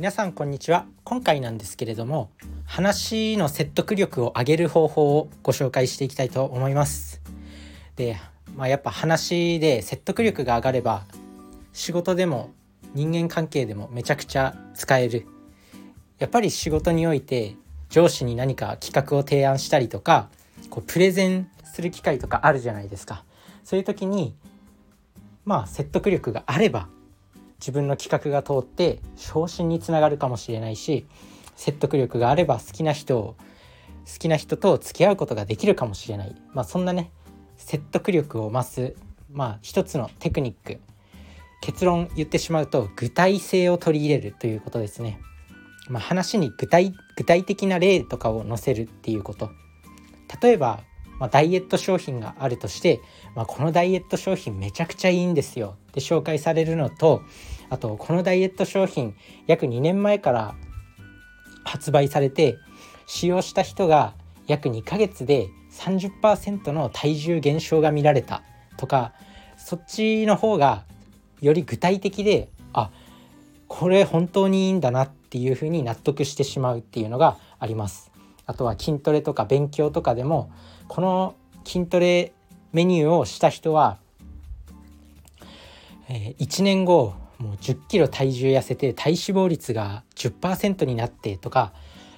皆さんこんにちは。今回なんですけれども話の説得力を上げる方法をご紹介していきたいと思います。で、まあ、やっぱ話で説得力が上がれば仕事でも人間関係でもめちゃくちゃ使える。やっぱり仕事において上司に何か企画を提案したりとかこうプレゼンする機会とかあるじゃないですか。そういう時にまあ説得力があれば自分の企画が通って昇進につながるかもしれないし説得力があれば好きな人を好きな人と付き合うことができるかもしれない、まあ、そんなね説得力を増す、まあ、一つのテクニック。結論言ってしまうと具体性を取り入れるということですね。まあ、話に具体具体的な例とかを載せるっていうこと。例えば、まあ、ダイエット商品があるとして、まあ、このダイエット商品めちゃくちゃいいんですよって紹介されるのとあとこのダイエット商品約2年前から発売されて使用した人が約2ヶ月で30%の体重減少が見られたとかそっちの方がより具体的であこれ本当にいいんだなっていうふうに納得してしまうっていうのがあります。あとは筋トレとか勉強とかでもこの筋トレメニューをした人は、えー、1年後もう1 0キロ体重痩せて体脂肪率が10%になってとか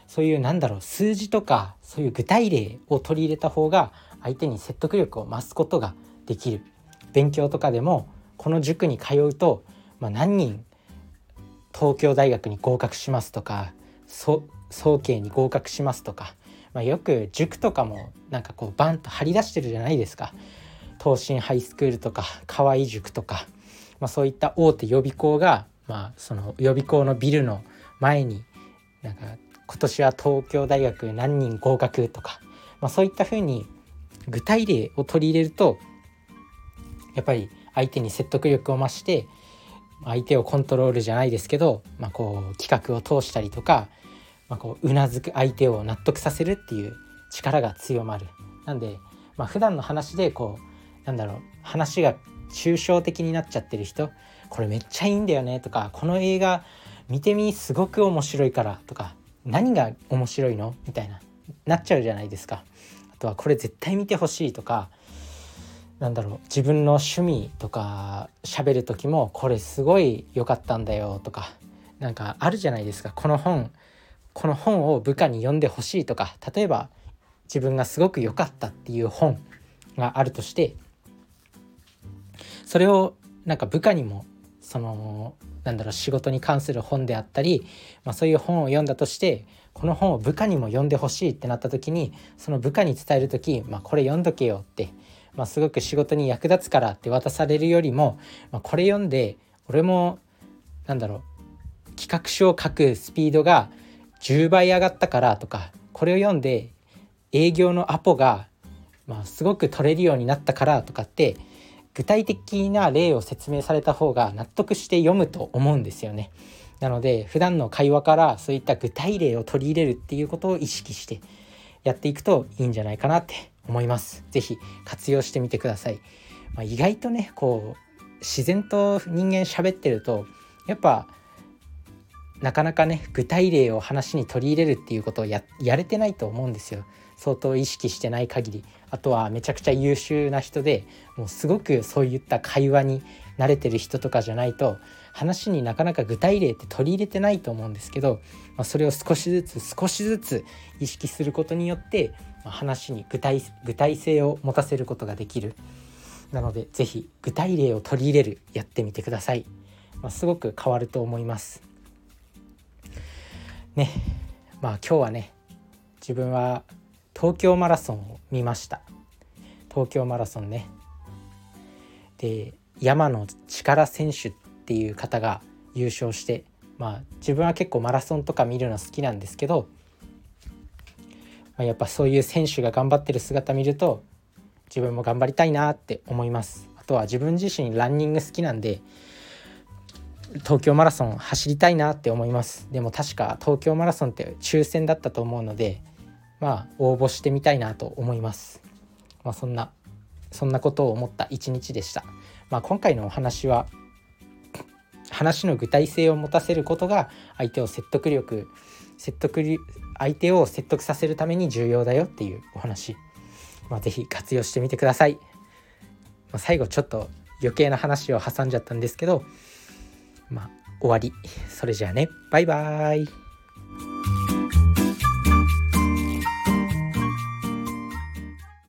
そういうなんだろう数字とかそういう具体例を取り入れた方が相手に説得力を増すことができる。勉強とかでもこの塾に通うと、まあ、何人東京大学に合格しますとかそ早慶に合格しますとか、まあ、よく塾とかもなんかこうバンと張り出してるじゃないですか。東進ハイスクールとか河合塾とかまあ、そういった大手予備校が、まあ、その予備校のビルの前になんか今年は東京大学何人合格とか、まあ、そういったふうに具体例を取り入れるとやっぱり相手に説得力を増して相手をコントロールじゃないですけど、まあ、こう企画を通したりとか、まあ、こうなずく相手を納得させるっていう力が強まる。なんで、まあ、普段の話でこうなんだろう話が抽象的になっちゃってる人これめっちゃいいんだよねとかこの映画見てみすごく面白いからとか何が面白いのみたいななっちゃうじゃないですかあとはこれ絶対見てほしいとかなんだろう自分の趣味とか喋る時もこれすごい良かったんだよとかなんかあるじゃないですかこの本この本を部下に読んでほしいとか例えば自分がすごく良かったっていう本があるとしてそれをなんか部下にもそのなんだろう仕事に関する本であったり、まあ、そういう本を読んだとしてこの本を部下にも読んでほしいってなった時にその部下に伝える時、まあ、これ読んどけよって、まあ、すごく仕事に役立つからって渡されるよりも、まあ、これ読んで俺もなんだろう企画書を書くスピードが10倍上がったからとかこれを読んで営業のアポが、まあ、すごく取れるようになったからとかって具体的な例を説明された方が納得して読むと思うんですよね。なので普段の会話からそういった具体例を取り入れるっていうことを意識してやっていくといいんじゃないかなって思います。是非活用してみてください。まあ、意外とねこう自然と人間喋ってるとやっぱなかなかね具体例を話に取り入れるっていうことをやれてないと思うんですよ。相当意識してない限り。あとはめちゃくちゃ優秀な人でもうすごくそういった会話に慣れてる人とかじゃないと話になかなか具体例って取り入れてないと思うんですけど、まあ、それを少しずつ少しずつ意識することによって、まあ、話に具体具体性を持たせることができる。なので是非具体例を取り入れるやってみてください、まあ、すごく変わると思います。ねまあ今日はね自分は東京マラソンを見ました。東京マラソンね。で山野力選手っていう方が優勝してまあ自分は結構マラソンとか見るの好きなんですけど、まあ、やっぱそういう選手が頑張ってる姿見ると自分も頑張りたいなって思います。あとは自分自身ランニング好きなんで東京マラソン走りたいなって思います。でも確か東京マラソンって抽選だったと思うのでまあ応募してみたいなと思います。まあそんなそんなことを思った一日でした。まあ今回のお話は話の具体性を持たせることが相手を説得力説得相手を説得させるために重要だよっていうお話、まあ、是非活用してみてください、まあ、最後ちょっと余計な話を挟んじゃったんですけどまあ、終わり。それじゃあね、バイバーイ。